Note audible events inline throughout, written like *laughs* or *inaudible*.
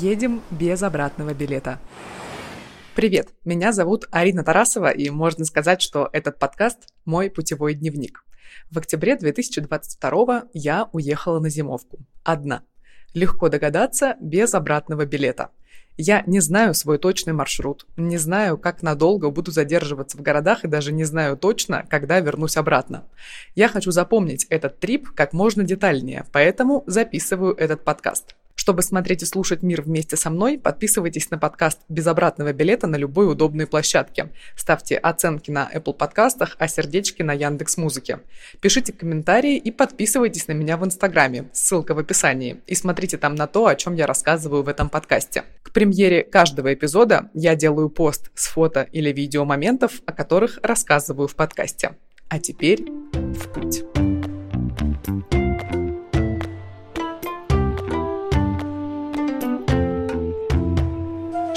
Едем без обратного билета. Привет, меня зовут Арина Тарасова, и можно сказать, что этот подкаст – мой путевой дневник. В октябре 2022 я уехала на зимовку. Одна. Легко догадаться, без обратного билета. Я не знаю свой точный маршрут, не знаю, как надолго буду задерживаться в городах и даже не знаю точно, когда вернусь обратно. Я хочу запомнить этот трип как можно детальнее, поэтому записываю этот подкаст. Чтобы смотреть и слушать мир вместе со мной, подписывайтесь на подкаст «Без обратного билета» на любой удобной площадке. Ставьте оценки на Apple подкастах, а сердечки на Яндекс Музыке. Пишите комментарии и подписывайтесь на меня в Инстаграме, ссылка в описании, и смотрите там на то, о чем я рассказываю в этом подкасте. К премьере каждого эпизода я делаю пост с фото или видео моментов, о которых рассказываю в подкасте. А теперь в путь.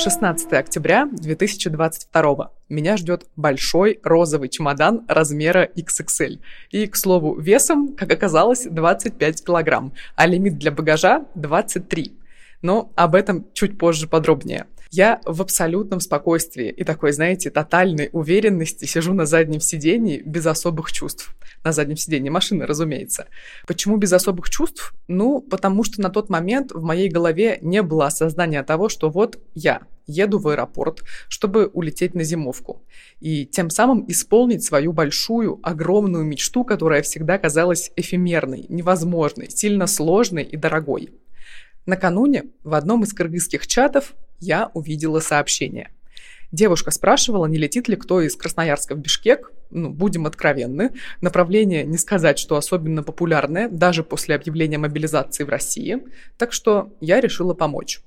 16 октября 2022. Меня ждет большой розовый чемодан размера XXL. И, к слову, весом, как оказалось, 25 килограмм, а лимит для багажа 23. Но об этом чуть позже подробнее. Я в абсолютном спокойствии и такой, знаете, тотальной уверенности сижу на заднем сидении без особых чувств. На заднем сидении машины, разумеется. Почему без особых чувств? Ну, потому что на тот момент в моей голове не было осознания того, что вот я еду в аэропорт, чтобы улететь на зимовку. И тем самым исполнить свою большую, огромную мечту, которая всегда казалась эфемерной, невозможной, сильно сложной и дорогой. Накануне в одном из кыргызских чатов я увидела сообщение. Девушка спрашивала, не летит ли кто из Красноярска в Бишкек. Ну, будем откровенны, направление не сказать, что особенно популярное, даже после объявления мобилизации в России. Так что я решила помочь.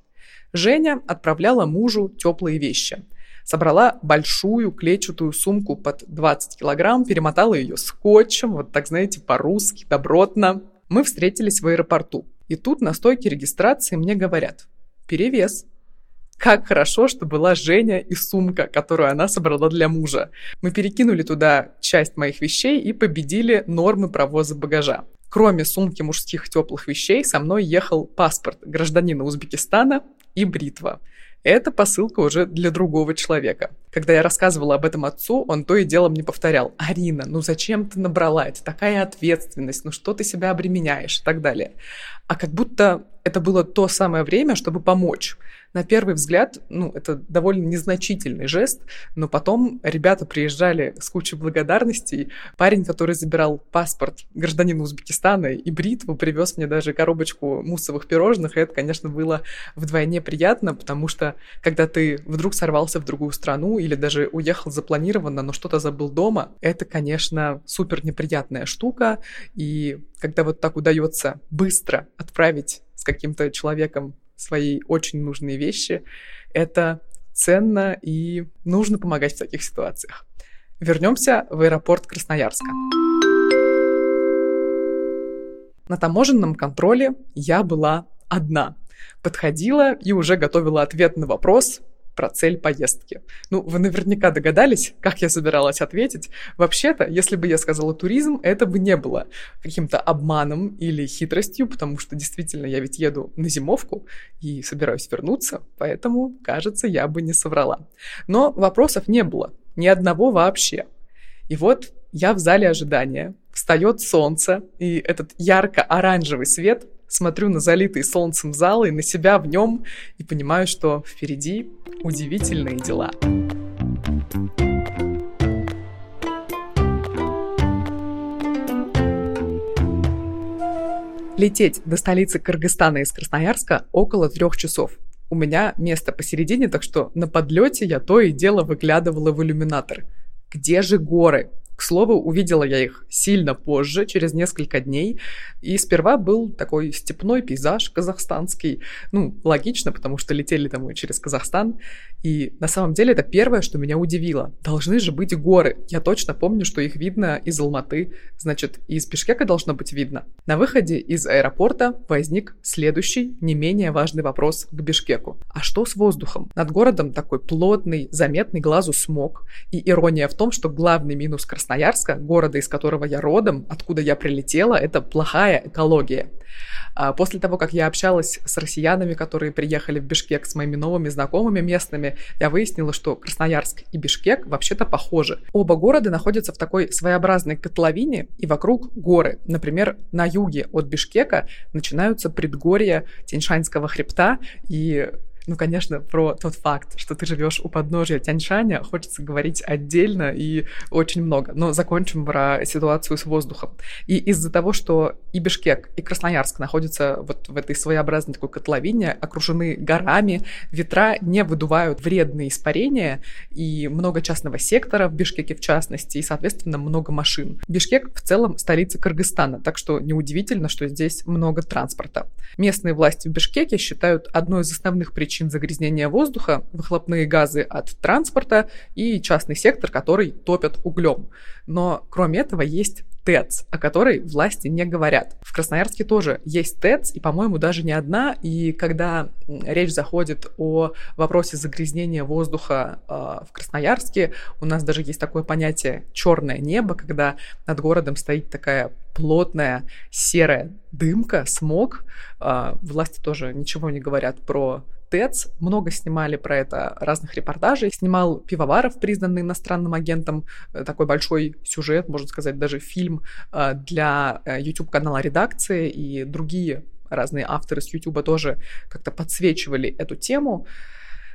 Женя отправляла мужу теплые вещи. Собрала большую клетчатую сумку под 20 килограмм, перемотала ее скотчем, вот так, знаете, по-русски, добротно. Мы встретились в аэропорту. И тут на стойке регистрации мне говорят «Перевес». Как хорошо, что была Женя и сумка, которую она собрала для мужа. Мы перекинули туда часть моих вещей и победили нормы провоза багажа. Кроме сумки мужских теплых вещей, со мной ехал паспорт гражданина Узбекистана и бритва. Это посылка уже для другого человека. Когда я рассказывала об этом отцу, он то и дело мне повторял, «Арина, ну зачем ты набрала? Это такая ответственность, ну что ты себя обременяешь?» и так далее. А как будто это было то самое время, чтобы помочь на первый взгляд, ну, это довольно незначительный жест, но потом ребята приезжали с кучей благодарностей. Парень, который забирал паспорт гражданина Узбекистана и бритву, привез мне даже коробочку муссовых пирожных, и это, конечно, было вдвойне приятно, потому что когда ты вдруг сорвался в другую страну или даже уехал запланированно, но что-то забыл дома, это, конечно, супер неприятная штука, и когда вот так удается быстро отправить с каким-то человеком свои очень нужные вещи, это ценно и нужно помогать в таких ситуациях. Вернемся в аэропорт Красноярска. На таможенном контроле я была одна. Подходила и уже готовила ответ на вопрос, про цель поездки. Ну, вы наверняка догадались, как я собиралась ответить. Вообще-то, если бы я сказала туризм, это бы не было каким-то обманом или хитростью, потому что действительно я ведь еду на зимовку и собираюсь вернуться, поэтому, кажется, я бы не соврала. Но вопросов не было, ни одного вообще. И вот я в зале ожидания, встает солнце, и этот ярко-оранжевый свет смотрю на залитый солнцем зал и на себя в нем и понимаю, что впереди удивительные дела. Лететь до столицы Кыргызстана из Красноярска около трех часов. У меня место посередине, так что на подлете я то и дело выглядывала в иллюминатор. Где же горы? К слову, увидела я их сильно позже, через несколько дней, и сперва был такой степной пейзаж казахстанский. Ну, логично, потому что летели там мы через Казахстан, и на самом деле это первое, что меня удивило. Должны же быть горы. Я точно помню, что их видно из Алматы, значит, и из Пешкека должно быть видно. На выходе из аэропорта возник следующий, не менее важный вопрос к Бишкеку. А что с воздухом? Над городом такой плотный, заметный глазу смог, и ирония в том, что главный минус Красноярска Красноярска, города, из которого я родом, откуда я прилетела, это плохая экология. А после того, как я общалась с россиянами, которые приехали в Бишкек с моими новыми знакомыми местными, я выяснила, что Красноярск и Бишкек вообще-то похожи. Оба города находятся в такой своеобразной котловине, и вокруг горы. Например, на юге от Бишкека начинаются предгорья Тяньшанского хребта, и ну, конечно, про тот факт, что ты живешь у подножия Тяньшаня, хочется говорить отдельно и очень много. Но закончим про ситуацию с воздухом. И из-за того, что и Бишкек, и Красноярск находятся вот в этой своеобразной такой котловине, окружены горами, ветра не выдувают вредные испарения, и много частного сектора в Бишкеке в частности, и, соответственно, много машин. Бишкек в целом столица Кыргызстана, так что неудивительно, что здесь много транспорта. Местные власти в Бишкеке считают одной из основных причин причин загрязнения воздуха, выхлопные газы от транспорта и частный сектор, который топят углем. Но кроме этого есть ТЭЦ, о которой власти не говорят. В Красноярске тоже есть ТЭЦ, и, по-моему, даже не одна. И когда речь заходит о вопросе загрязнения воздуха э, в Красноярске, у нас даже есть такое понятие черное небо, когда над городом стоит такая плотная серая дымка, смог. Э, власти тоже ничего не говорят про ТЭЦ, много снимали про это разных репортажей. Снимал Пивоваров, признанный иностранным агентом, э, такой большой сюжет, можно сказать, даже фильм э, для э, YouTube-канала «Редакции», и другие разные авторы с YouTube тоже как-то подсвечивали эту тему.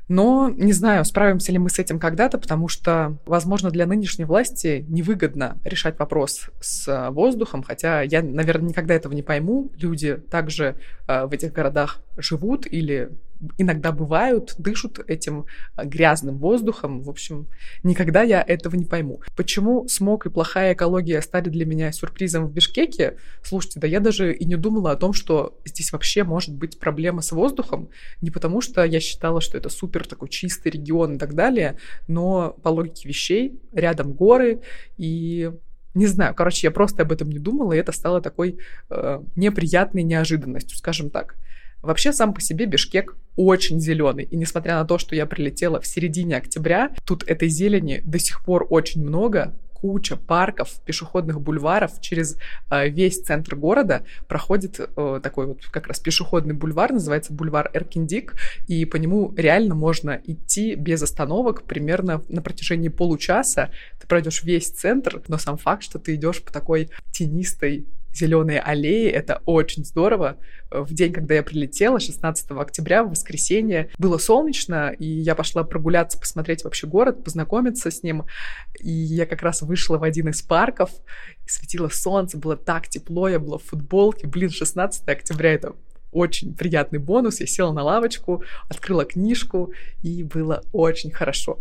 Но не знаю, справимся ли мы с этим когда-то, потому что, возможно, для нынешней власти невыгодно решать вопрос с воздухом, хотя я, наверное, никогда этого не пойму. Люди также э, в этих городах живут или иногда бывают, дышат этим а, грязным воздухом. В общем, никогда я этого не пойму. Почему смог и плохая экология стали для меня сюрпризом в Бишкеке? Слушайте, да я даже и не думала о том, что здесь вообще может быть проблема с воздухом. Не потому что я считала, что это супер такой чистый регион и так далее, но по логике вещей рядом горы и не знаю, короче, я просто об этом не думала, и это стало такой э, неприятной неожиданностью, скажем так. Вообще сам по себе Бишкек очень зеленый. И несмотря на то, что я прилетела в середине октября, тут этой зелени до сих пор очень много, куча парков, пешеходных бульваров через э, весь центр города проходит э, такой вот как раз пешеходный бульвар, называется бульвар Эркиндик, и по нему реально можно идти без остановок примерно на протяжении получаса. Ты пройдешь весь центр, но сам факт, что ты идешь по такой тенистой зеленые аллеи, это очень здорово. В день, когда я прилетела, 16 октября, в воскресенье, было солнечно, и я пошла прогуляться, посмотреть вообще город, познакомиться с ним. И я как раз вышла в один из парков, светило солнце, было так тепло, я была в футболке. Блин, 16 октября это очень приятный бонус. Я села на лавочку, открыла книжку, и было очень хорошо.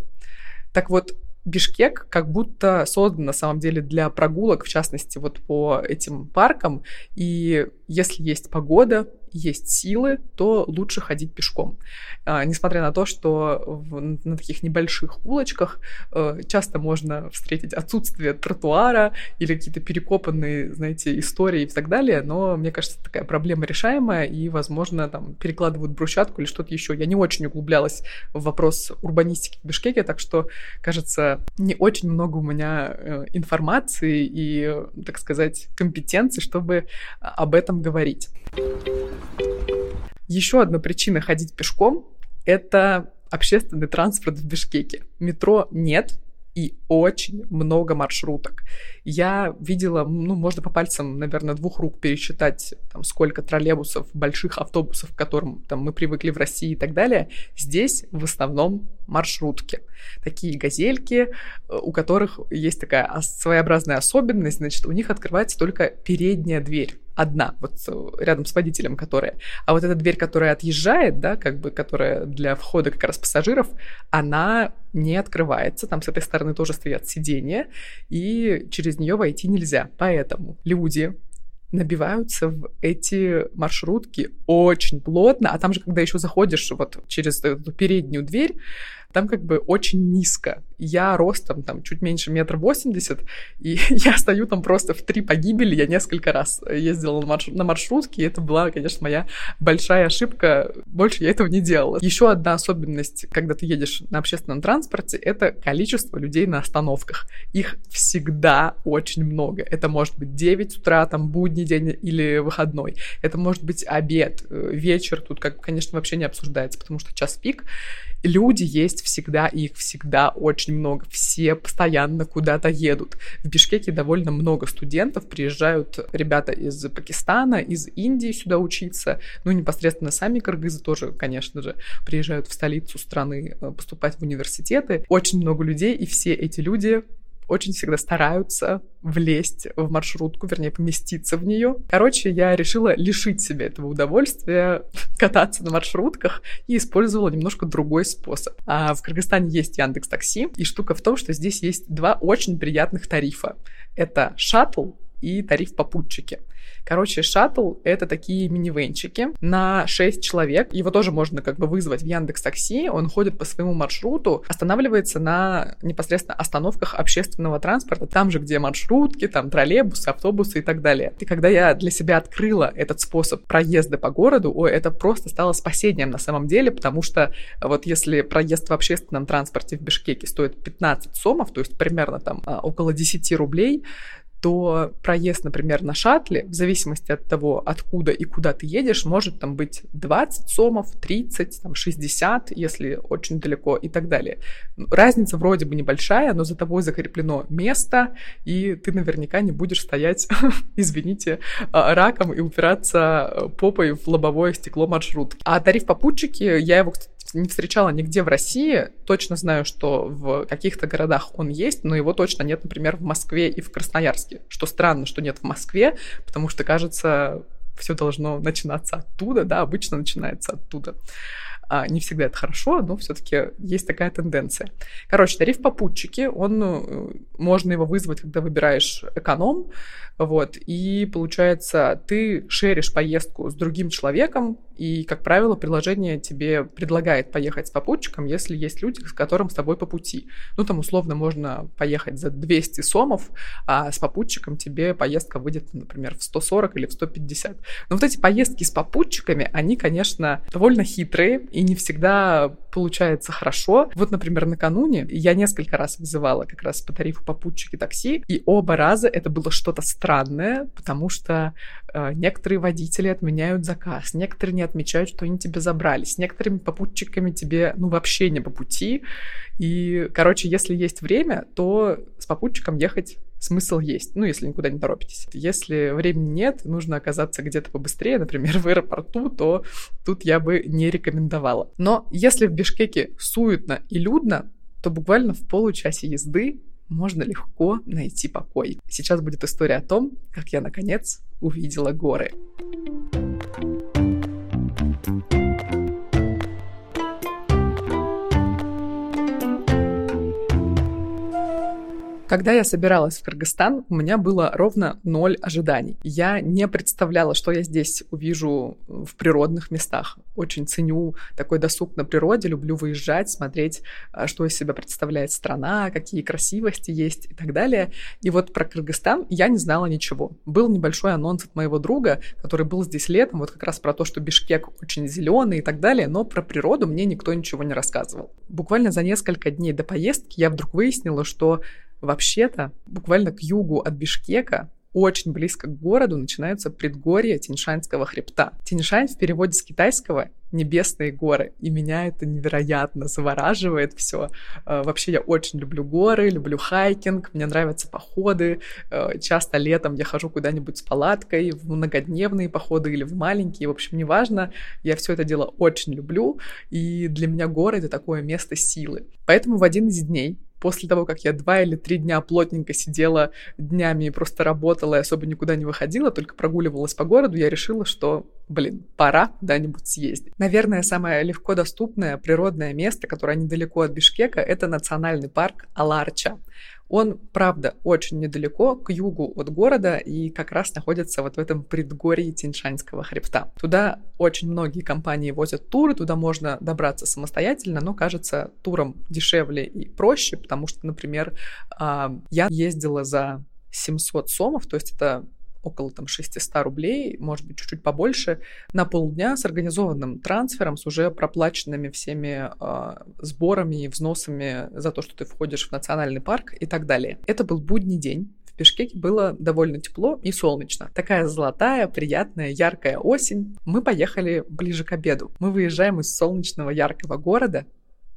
Так вот, Бишкек как будто создан на самом деле для прогулок, в частности, вот по этим паркам. И если есть погода, есть силы, то лучше ходить пешком. А, несмотря на то, что в, на таких небольших улочках э, часто можно встретить отсутствие тротуара или какие-то перекопанные, знаете, истории и так далее, но мне кажется, такая проблема решаемая, и, возможно, там перекладывают брусчатку или что-то еще. Я не очень углублялась в вопрос урбанистики в Бишкеке, так что, кажется, не очень много у меня э, информации и, так сказать, компетенций, чтобы об этом говорить. Еще одна причина ходить пешком – это общественный транспорт в Бишкеке. Метро нет, и очень много маршруток. Я видела, ну, можно по пальцам, наверное, двух рук пересчитать, там, сколько троллейбусов, больших автобусов, к которым там, мы привыкли в России и так далее. Здесь в основном маршрутки. Такие газельки, э, у которых есть такая своеобразная особенность, значит, у них открывается только передняя дверь одна, вот рядом с водителем, которая. А вот эта дверь, которая отъезжает, да, как бы, которая для входа как раз пассажиров, она не открывается. Там с этой стороны тоже стоят сиденья, и через нее войти нельзя. Поэтому люди набиваются в эти маршрутки очень плотно, а там же, когда еще заходишь вот через эту переднюю дверь, там как бы очень низко. Я ростом там чуть меньше метра восемьдесят, и *laughs* я стою там просто в три погибели. Я несколько раз ездила на, на маршрутке, и это была, конечно, моя большая ошибка. Больше я этого не делала. Еще одна особенность, когда ты едешь на общественном транспорте, это количество людей на остановках. Их всегда очень много. Это может быть 9 утра, там будний день или выходной. Это может быть обед, э, вечер. Тут, как, конечно, вообще не обсуждается, потому что час пик. Люди есть всегда, и их всегда очень много. Все постоянно куда-то едут. В Бишкеке довольно много студентов. Приезжают ребята из Пакистана, из Индии сюда учиться. Ну, непосредственно сами кыргызы тоже, конечно же, приезжают в столицу страны э, поступать в университеты. Очень много людей, и все эти люди очень всегда стараются влезть в маршрутку, вернее, поместиться в нее. Короче, я решила лишить себя этого удовольствия *laughs* кататься на маршрутках и использовала немножко другой способ. А в Кыргызстане есть Яндекс Такси, и штука в том, что здесь есть два очень приятных тарифа. Это шаттл и тариф попутчики. Короче, шаттл — это такие минивенчики на 6 человек. Его тоже можно как бы вызвать в Яндекс Такси. Он ходит по своему маршруту, останавливается на непосредственно остановках общественного транспорта, там же, где маршрутки, там троллейбусы, автобусы и так далее. И когда я для себя открыла этот способ проезда по городу, ой, это просто стало спасением на самом деле, потому что вот если проезд в общественном транспорте в Бишкеке стоит 15 сомов, то есть примерно там а, около 10 рублей, то проезд, например, на шаттле, в зависимости от того, откуда и куда ты едешь, может там быть 20 сомов, 30, там 60, если очень далеко и так далее. Разница вроде бы небольшая, но за тобой закреплено место, и ты наверняка не будешь стоять, *laughs* извините, а, раком и упираться попой в лобовое стекло маршрут. А тариф попутчики, я его, кстати, не встречала нигде в России. Точно знаю, что в каких-то городах он есть, но его точно нет, например, в Москве и в Красноярске. Что странно, что нет в Москве, потому что, кажется, все должно начинаться оттуда, да, обычно начинается оттуда. А, не всегда это хорошо, но все-таки есть такая тенденция. Короче, тариф попутчики, он, э, можно его вызвать, когда выбираешь эконом, вот, и получается, ты шеришь поездку с другим человеком, и, как правило, приложение тебе предлагает поехать с попутчиком, если есть люди, с которым с тобой по пути. Ну, там, условно, можно поехать за 200 сомов, а с попутчиком тебе поездка выйдет, например, в 140 или в 150. Но вот эти поездки с попутчиками, они, конечно, довольно хитрые, и не всегда получается хорошо. Вот, например, накануне я несколько раз вызывала как раз по тарифу попутчики такси, и оба раза это было что-то странное, потому что э, некоторые водители отменяют заказ, некоторые не отмечают, что они тебе забрали, с некоторыми попутчиками тебе, ну, вообще не по пути. И, короче, если есть время, то с попутчиком ехать смысл есть, ну, если никуда не торопитесь. Если времени нет, нужно оказаться где-то побыстрее, например, в аэропорту, то тут я бы не рекомендовала. Но если в Бишкеке суетно и людно, то буквально в получасе езды можно легко найти покой. Сейчас будет история о том, как я, наконец, увидела горы. Когда я собиралась в Кыргызстан, у меня было ровно ноль ожиданий. Я не представляла, что я здесь увижу в природных местах. Очень ценю такой досуг на природе, люблю выезжать, смотреть, а, что из себя представляет страна, какие красивости есть и так далее. И вот про Кыргызстан я не знала ничего. Был небольшой анонс от моего друга, который был здесь летом, вот как раз про то, что Бишкек очень зеленый и так далее, но про природу мне никто ничего не рассказывал. Буквально за несколько дней до поездки я вдруг выяснила, что Вообще-то, буквально к югу от Бишкека, очень близко к городу начинаются предгорья Тиньшанского хребта. Тиньшань в переводе с китайского небесные горы. И меня это невероятно завораживает все. А, вообще я очень люблю горы, люблю хайкинг, мне нравятся походы. А, часто летом я хожу куда-нибудь с палаткой в многодневные походы или в маленькие. В общем, неважно, я все это дело очень люблю. И для меня горы — это такое место силы. Поэтому в один из дней после того, как я два или три дня плотненько сидела днями и просто работала и особо никуда не выходила, только прогуливалась по городу, я решила, что, блин, пора куда-нибудь съездить. Наверное, самое легко доступное природное место, которое недалеко от Бишкека, это национальный парк Аларча. Он, правда, очень недалеко, к югу от города, и как раз находится вот в этом предгорье Тиньшанского хребта. Туда очень многие компании возят туры, туда можно добраться самостоятельно, но, кажется, туром дешевле и проще, потому что, например, а, я ездила за 700 сомов, то есть это около там 600 рублей, может быть, чуть-чуть побольше, на полдня с организованным трансфером, с уже проплаченными всеми э, сборами и взносами за то, что ты входишь в национальный парк и так далее. Это был будний день. В Бишкеке было довольно тепло и солнечно. Такая золотая, приятная, яркая осень. Мы поехали ближе к обеду. Мы выезжаем из солнечного яркого города,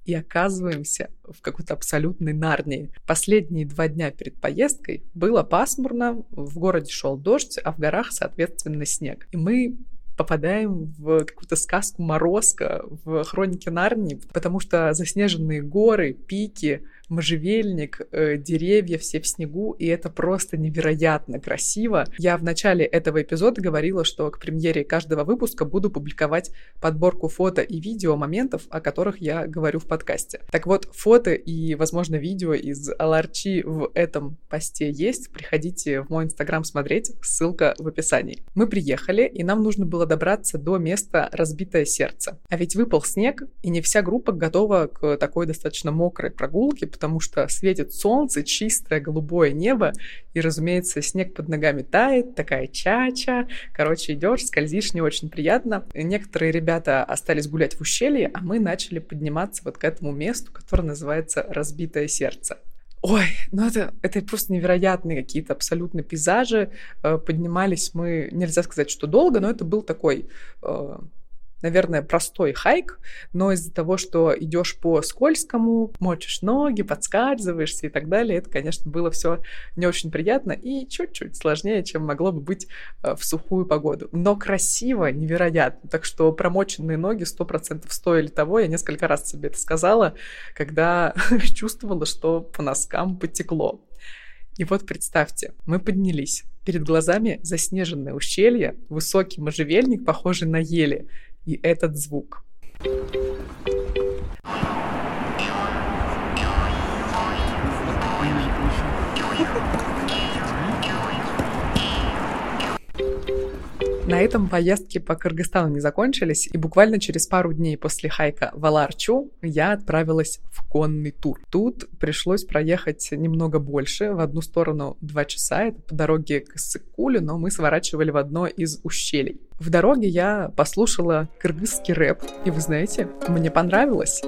и оказываемся в какой-то абсолютной Нарнии. Последние два дня перед поездкой было пасмурно, в городе шел дождь, а в горах, соответственно, снег. И мы попадаем в какую-то сказку Морозко, в хроники Нарнии, потому что заснеженные горы, пики, можжевельник, э, деревья все в снегу, и это просто невероятно красиво. Я в начале этого эпизода говорила, что к премьере каждого выпуска буду публиковать подборку фото и видео моментов, о которых я говорю в подкасте. Так вот, фото и, возможно, видео из Аларчи в этом посте есть. Приходите в мой инстаграм смотреть, ссылка в описании. Мы приехали, и нам нужно было добраться до места «Разбитое сердце». А ведь выпал снег, и не вся группа готова к такой достаточно мокрой прогулке, потому что светит солнце, чистое голубое небо, и, разумеется, снег под ногами тает, такая чача. Короче, идешь, скользишь, не очень приятно. Некоторые ребята остались гулять в ущелье, а мы начали подниматься вот к этому месту, которое называется «Разбитое сердце». Ой, ну это, это просто невероятные какие-то абсолютно пейзажи. Э, поднимались мы, нельзя сказать, что долго, но это был такой э, наверное, простой хайк, но из-за того, что идешь по скользкому, мочишь ноги, подскальзываешься и так далее, это, конечно, было все не очень приятно и чуть-чуть сложнее, чем могло бы быть э, в сухую погоду. Но красиво, невероятно. Так что промоченные ноги сто процентов стоили того. Я несколько раз себе это сказала, когда *laughs* чувствовала, что по носкам потекло. И вот представьте, мы поднялись. Перед глазами заснеженное ущелье, высокий можжевельник, похожий на ели, и этот звук. На этом поездки по Кыргызстану не закончились, и буквально через пару дней после хайка в Аларчу я отправилась в конный тур. Тут пришлось проехать немного больше, в одну сторону два часа, это по дороге к Сыкулю, но мы сворачивали в одно из ущелий. В дороге я послушала кыргызский рэп, и вы знаете, мне понравилось.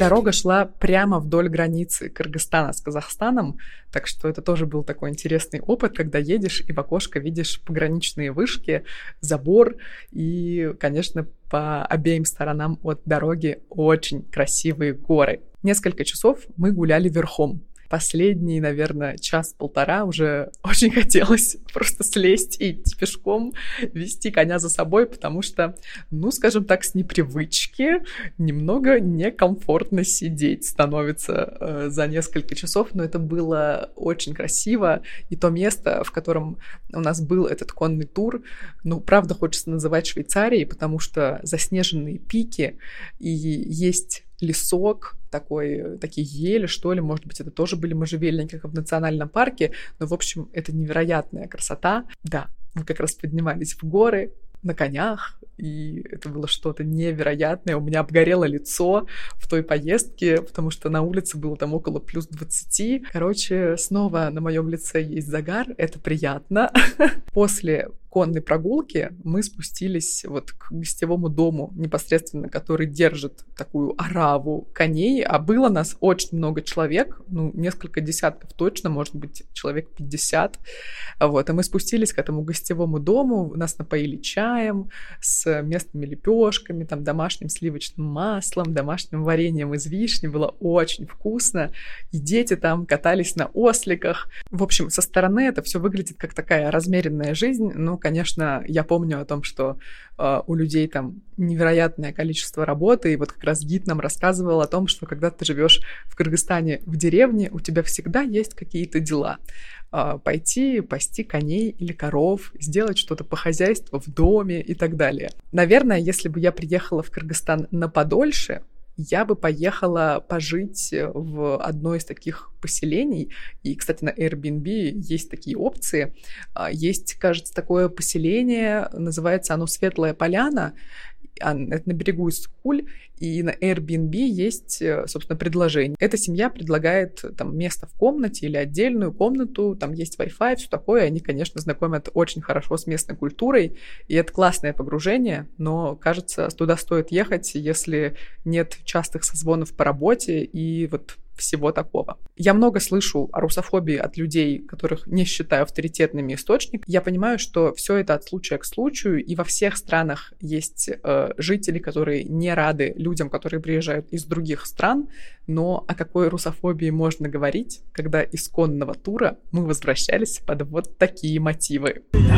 Дорога шла прямо вдоль границы Кыргызстана с Казахстаном, так что это тоже был такой интересный опыт, когда едешь и в окошко видишь пограничные вышки, забор и, конечно, по обеим сторонам от дороги очень красивые горы. Несколько часов мы гуляли верхом последний, наверное, час-полтора уже *laughs* очень хотелось просто слезть и идти пешком, вести коня за собой, потому что, ну, скажем так, с непривычки немного некомфортно сидеть становится э, за несколько часов, но это было очень красиво, и то место, в котором у нас был этот конный тур, ну, правда, хочется называть Швейцарией, потому что заснеженные пики, и есть лесок, такой, такие ели, что ли, может быть, это тоже были можжевельники, как в национальном парке, но, в общем, это невероятная красота. Да, мы как раз поднимались в горы, на конях, и это было что-то невероятное. У меня обгорело лицо в той поездке, потому что на улице было там около плюс 20. Короче, снова на моем лице есть загар, это приятно. *laughs* После конной прогулки мы спустились вот к гостевому дому непосредственно, который держит такую ораву коней, а было нас очень много человек, ну, несколько десятков точно, может быть, человек 50, вот, и мы спустились к этому гостевому дому, нас напоили чаем с местными лепешками, там, домашним сливочным маслом, домашним вареньем из вишни, было очень вкусно, и дети там катались на осликах, в общем, со стороны это все выглядит как такая размеренная жизнь, но конечно, я помню о том, что э, у людей там невероятное количество работы, и вот как раз гид нам рассказывал о том, что когда ты живешь в Кыргызстане в деревне, у тебя всегда есть какие-то дела. Э, пойти пасти коней или коров, сделать что-то по хозяйству в доме и так далее. Наверное, если бы я приехала в Кыргызстан на подольше, я бы поехала пожить в одно из таких поселений. И, кстати, на Airbnb есть такие опции. А, есть, кажется, такое поселение, называется оно Светлая Поляна это на берегу Искуль, и на Airbnb есть, э, собственно, предложение. Эта семья предлагает там место в комнате или отдельную комнату, там есть Wi-Fi, все такое, они, конечно, знакомят очень хорошо с местной культурой, и это классное погружение, но, кажется, туда стоит ехать, если нет частых созвонов по работе, и вот всего такого. Я много слышу о русофобии от людей, которых не считаю авторитетными источниками. Я понимаю, что все это от случая к случаю, и во всех странах есть э, жители, которые не рады людям, которые приезжают из других стран, но о какой русофобии можно говорить, когда из конного тура мы возвращались под вот такие мотивы. Где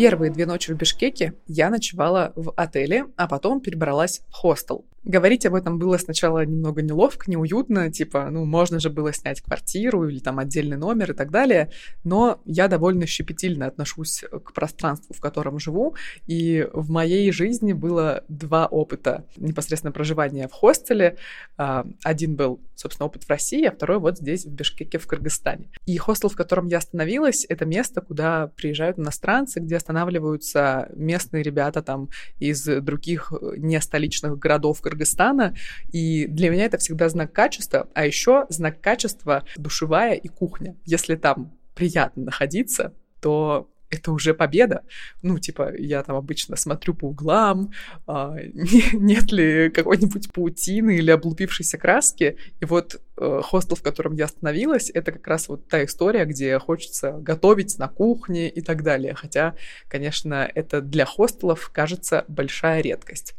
Первые две ночи в Бишкеке я ночевала в отеле, а потом перебралась в хостел. Говорить об этом было сначала немного неловко, неуютно, типа, ну, можно же было снять квартиру или там отдельный номер и так далее, но я довольно щепетильно отношусь к пространству, в котором живу, и в моей жизни было два опыта непосредственно проживания в хостеле. А, один был, собственно, опыт в России, а второй вот здесь, в Бишкеке, в Кыргызстане. И хостел, в котором я остановилась, это место, куда приезжают иностранцы, где останавливаются местные ребята там из других не столичных городов Кыргызстана, и для меня это всегда знак качества, а еще знак качества душевая и кухня. Если там приятно находиться, то это уже победа. Ну, типа, я там обычно смотрю по углам, а, *laughs* не, нет ли какой-нибудь паутины или облупившейся краски. И вот э, хостел, в котором я остановилась, это как раз вот та история, где хочется готовить на кухне и так далее. Хотя, конечно, это для хостелов кажется большая редкость.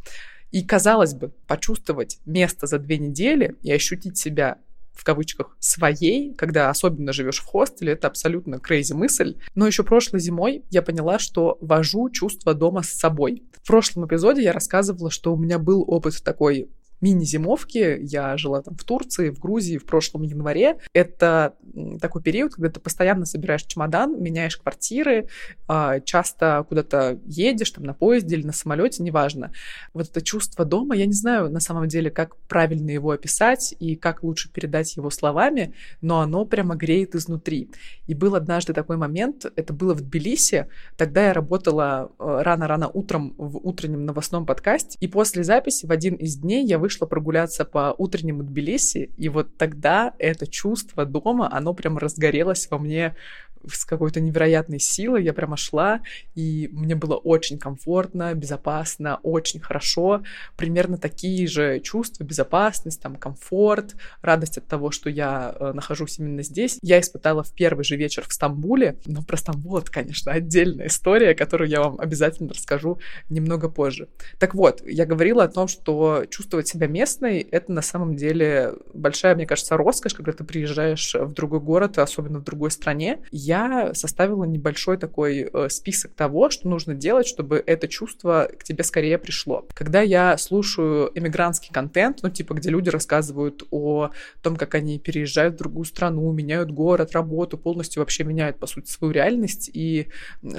И, казалось бы, почувствовать место за две недели и ощутить себя в кавычках, своей, когда особенно живешь в хостеле, это абсолютно крейзи мысль. Но еще прошлой зимой я поняла, что вожу чувство дома с собой. В прошлом эпизоде я рассказывала, что у меня был опыт такой мини-зимовки. Я жила там в Турции, в Грузии в прошлом январе. Это такой период, когда ты постоянно собираешь чемодан, меняешь квартиры, а, часто куда-то едешь там на поезде или на самолете, неважно. Вот это чувство дома, я не знаю на самом деле, как правильно его описать и как лучше передать его словами, но оно прямо греет изнутри. И был однажды такой момент, это было в Тбилиси, тогда я работала э, рано-рано утром в утреннем новостном подкасте, и после записи в один из дней я вышла вышла прогуляться по утреннему Тбилиси, и вот тогда это чувство дома, оно прям разгорелось во мне с какой-то невероятной силой. Я прямо шла, и мне было очень комфортно, безопасно, очень хорошо. Примерно такие же чувства, безопасность, там, комфорт, радость от того, что я э, нахожусь именно здесь. Я испытала в первый же вечер в Стамбуле. Но про Стамбул это, конечно, отдельная история, которую я вам обязательно расскажу немного позже. Так вот, я говорила о том, что чувствовать себя местной — это на самом деле большая, мне кажется, роскошь, когда ты приезжаешь в другой город, особенно в другой стране. Я составила небольшой такой э, список того, что нужно делать, чтобы это чувство к тебе скорее пришло. Когда я слушаю эмигрантский контент, ну, типа, где люди рассказывают о том, как они переезжают в другую страну, меняют город, работу, полностью вообще меняют, по сути, свою реальность и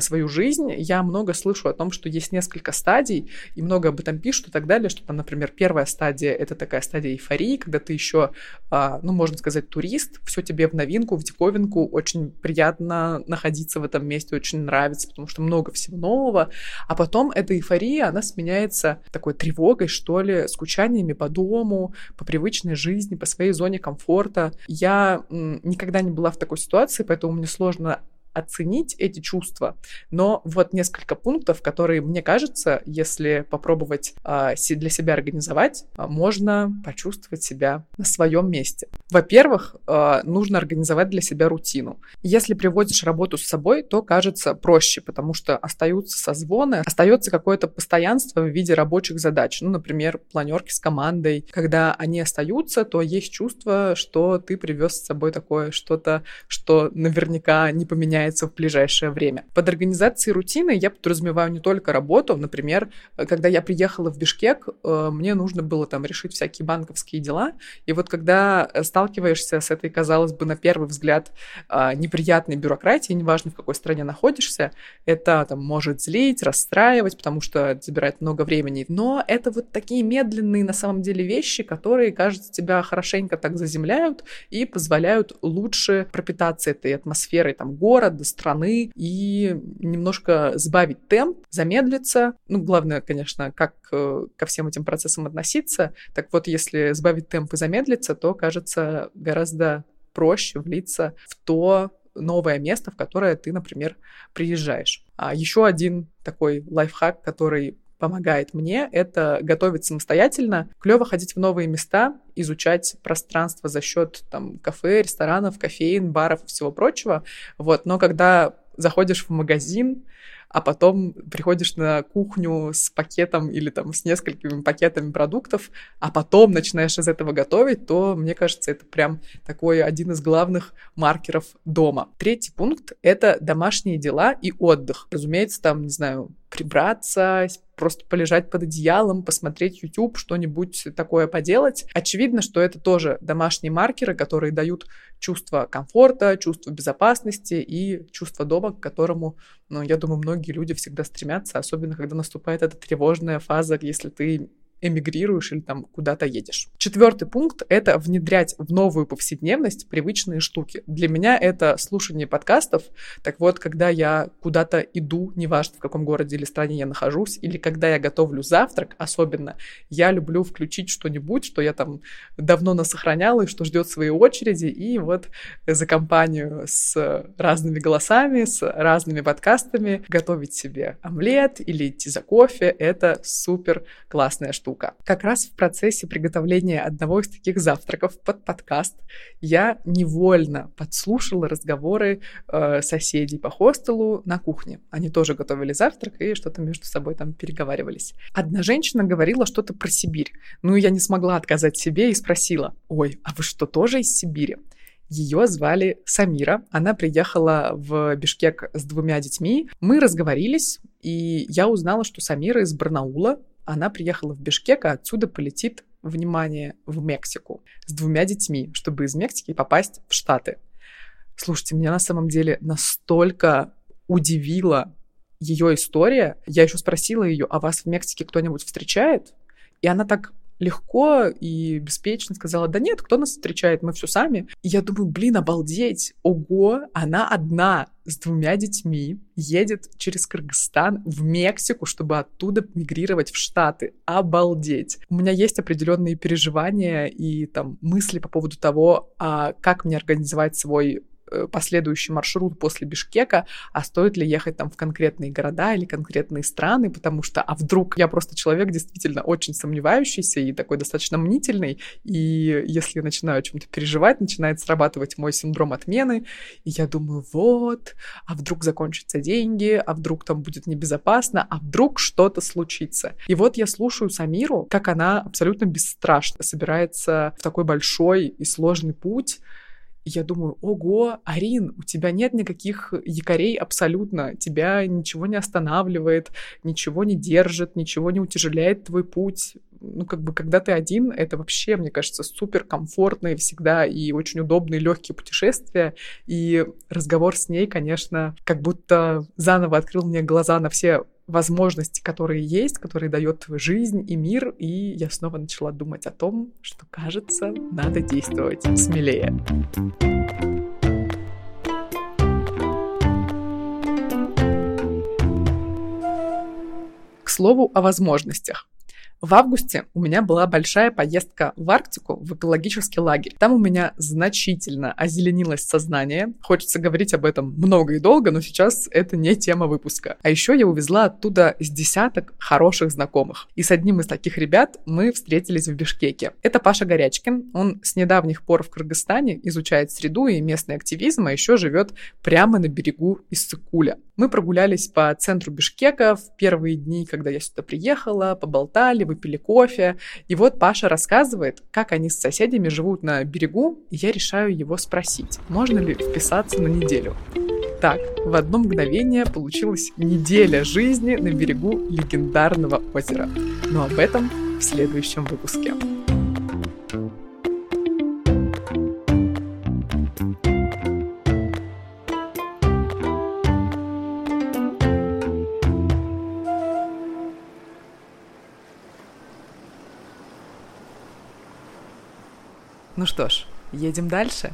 свою жизнь, я много слышу о том, что есть несколько стадий, и много об этом пишут и так далее, что там, например, первая стадия — это такая стадия эйфории, когда ты еще, а, ну, можно сказать, турист, все тебе в новинку, в диковинку, очень приятно приятно находиться в этом месте, очень нравится, потому что много всего нового. А потом эта эйфория, она сменяется такой тревогой, что ли, скучаниями по дому, по привычной жизни, по своей зоне комфорта. Я никогда не была в такой ситуации, поэтому мне сложно оценить эти чувства, но вот несколько пунктов, которые, мне кажется, если попробовать э, для себя организовать, э, можно почувствовать себя на своем месте. Во-первых, э, нужно организовать для себя рутину. Если приводишь работу с собой, то кажется проще, потому что остаются созвоны, остается какое-то постоянство в виде рабочих задач. Ну, например, планерки с командой. Когда они остаются, то есть чувство, что ты привез с собой такое что-то, что наверняка не поменяется меняется в ближайшее время. Под организацией рутины я подразумеваю не только работу. Например, когда я приехала в Бишкек, э, мне нужно было там решить всякие банковские дела. И вот когда сталкиваешься с этой, казалось бы, на первый взгляд э, неприятной бюрократией, неважно в какой стране находишься, это там может злить, расстраивать, потому что это забирает много времени. Но это вот такие медленные на самом деле вещи, которые, кажется, тебя хорошенько так заземляют и позволяют лучше пропитаться этой атмосферой там города, до страны и немножко сбавить темп, замедлиться. Ну, главное, конечно, как э, ко всем этим процессам относиться. Так вот, если сбавить темп и замедлиться, то, кажется, гораздо проще влиться в то новое место, в которое ты, например, приезжаешь. А еще один такой лайфхак, который помогает мне, это готовить самостоятельно. Клево ходить в новые места, изучать пространство за счет там кафе, ресторанов, кофеин, баров и всего прочего. Вот. Но когда заходишь в магазин, а потом приходишь на кухню с пакетом или там с несколькими пакетами продуктов, а потом начинаешь из этого готовить, то, мне кажется, это прям такой один из главных маркеров дома. Третий пункт — это домашние дела и отдых. Разумеется, там, не знаю, прибраться, просто полежать под одеялом, посмотреть YouTube, что-нибудь такое поделать. Очевидно, что это тоже домашние маркеры, которые дают чувство комфорта, чувство безопасности и чувство дома, к которому, ну, я думаю, многие люди всегда стремятся, особенно когда наступает эта тревожная фаза, если ты эмигрируешь или там куда-то едешь. Четвертый пункт — это внедрять в новую повседневность привычные штуки. Для меня это слушание подкастов. Так вот, когда я куда-то иду, неважно в каком городе или стране я нахожусь, или когда я готовлю завтрак, особенно, я люблю включить что-нибудь, что я там давно насохраняла и что ждет своей очереди, и вот за компанию с разными голосами, с разными подкастами готовить себе омлет или идти за кофе — это супер классная штука штука. Как раз в процессе приготовления одного из таких завтраков под подкаст я невольно подслушала разговоры э, соседей по хостелу на кухне. Они тоже готовили завтрак и что-то между собой там переговаривались. Одна женщина говорила что-то про Сибирь. Ну, я не смогла отказать себе и спросила, ой, а вы что, тоже из Сибири? Ее звали Самира. Она приехала в Бишкек с двумя детьми. Мы разговорились, и я узнала, что Самира из Барнаула, она приехала в Бишкек, а отсюда полетит, внимание, в Мексику с двумя детьми, чтобы из Мексики попасть в Штаты. Слушайте, меня на самом деле настолько удивила ее история. Я еще спросила ее, а вас в Мексике кто-нибудь встречает? И она так легко и беспечно сказала, да нет, кто нас встречает, мы все сами. И я думаю, блин, обалдеть, ого, она одна с двумя детьми едет через Кыргызстан в Мексику, чтобы оттуда мигрировать в Штаты. Обалдеть. У меня есть определенные переживания и там мысли по поводу того, а как мне организовать свой последующий маршрут после Бишкека, а стоит ли ехать там в конкретные города или конкретные страны, потому что, а вдруг я просто человек действительно очень сомневающийся и такой достаточно мнительный, и если я начинаю о чем-то переживать, начинает срабатывать мой синдром отмены, и я думаю, вот, а вдруг закончатся деньги, а вдруг там будет небезопасно, а вдруг что-то случится. И вот я слушаю Самиру, как она абсолютно бесстрашно собирается в такой большой и сложный путь, я думаю, ого, Арин, у тебя нет никаких якорей абсолютно, тебя ничего не останавливает, ничего не держит, ничего не утяжеляет твой путь. Ну, как бы, когда ты один, это вообще, мне кажется, супер комфортные всегда и очень удобные легкие путешествия. И разговор с ней, конечно, как будто заново открыл мне глаза на все возможности, которые есть, которые дает жизнь и мир, и я снова начала думать о том, что, кажется, надо действовать смелее. К слову о возможностях. В августе у меня была большая поездка в Арктику, в экологический лагерь. Там у меня значительно озеленилось сознание. Хочется говорить об этом много и долго, но сейчас это не тема выпуска. А еще я увезла оттуда с десяток хороших знакомых. И с одним из таких ребят мы встретились в Бишкеке. Это Паша Горячкин. Он с недавних пор в Кыргызстане изучает среду и местный активизм, а еще живет прямо на берегу Иссыкуля. Мы прогулялись по центру Бишкека в первые дни, когда я сюда приехала, поболтали, выпили кофе. И вот Паша рассказывает, как они с соседями живут на берегу, и я решаю его спросить, можно ли вписаться на неделю. Так, в одно мгновение получилась неделя жизни на берегу легендарного озера. Но об этом в следующем выпуске. Ну что ж, едем дальше.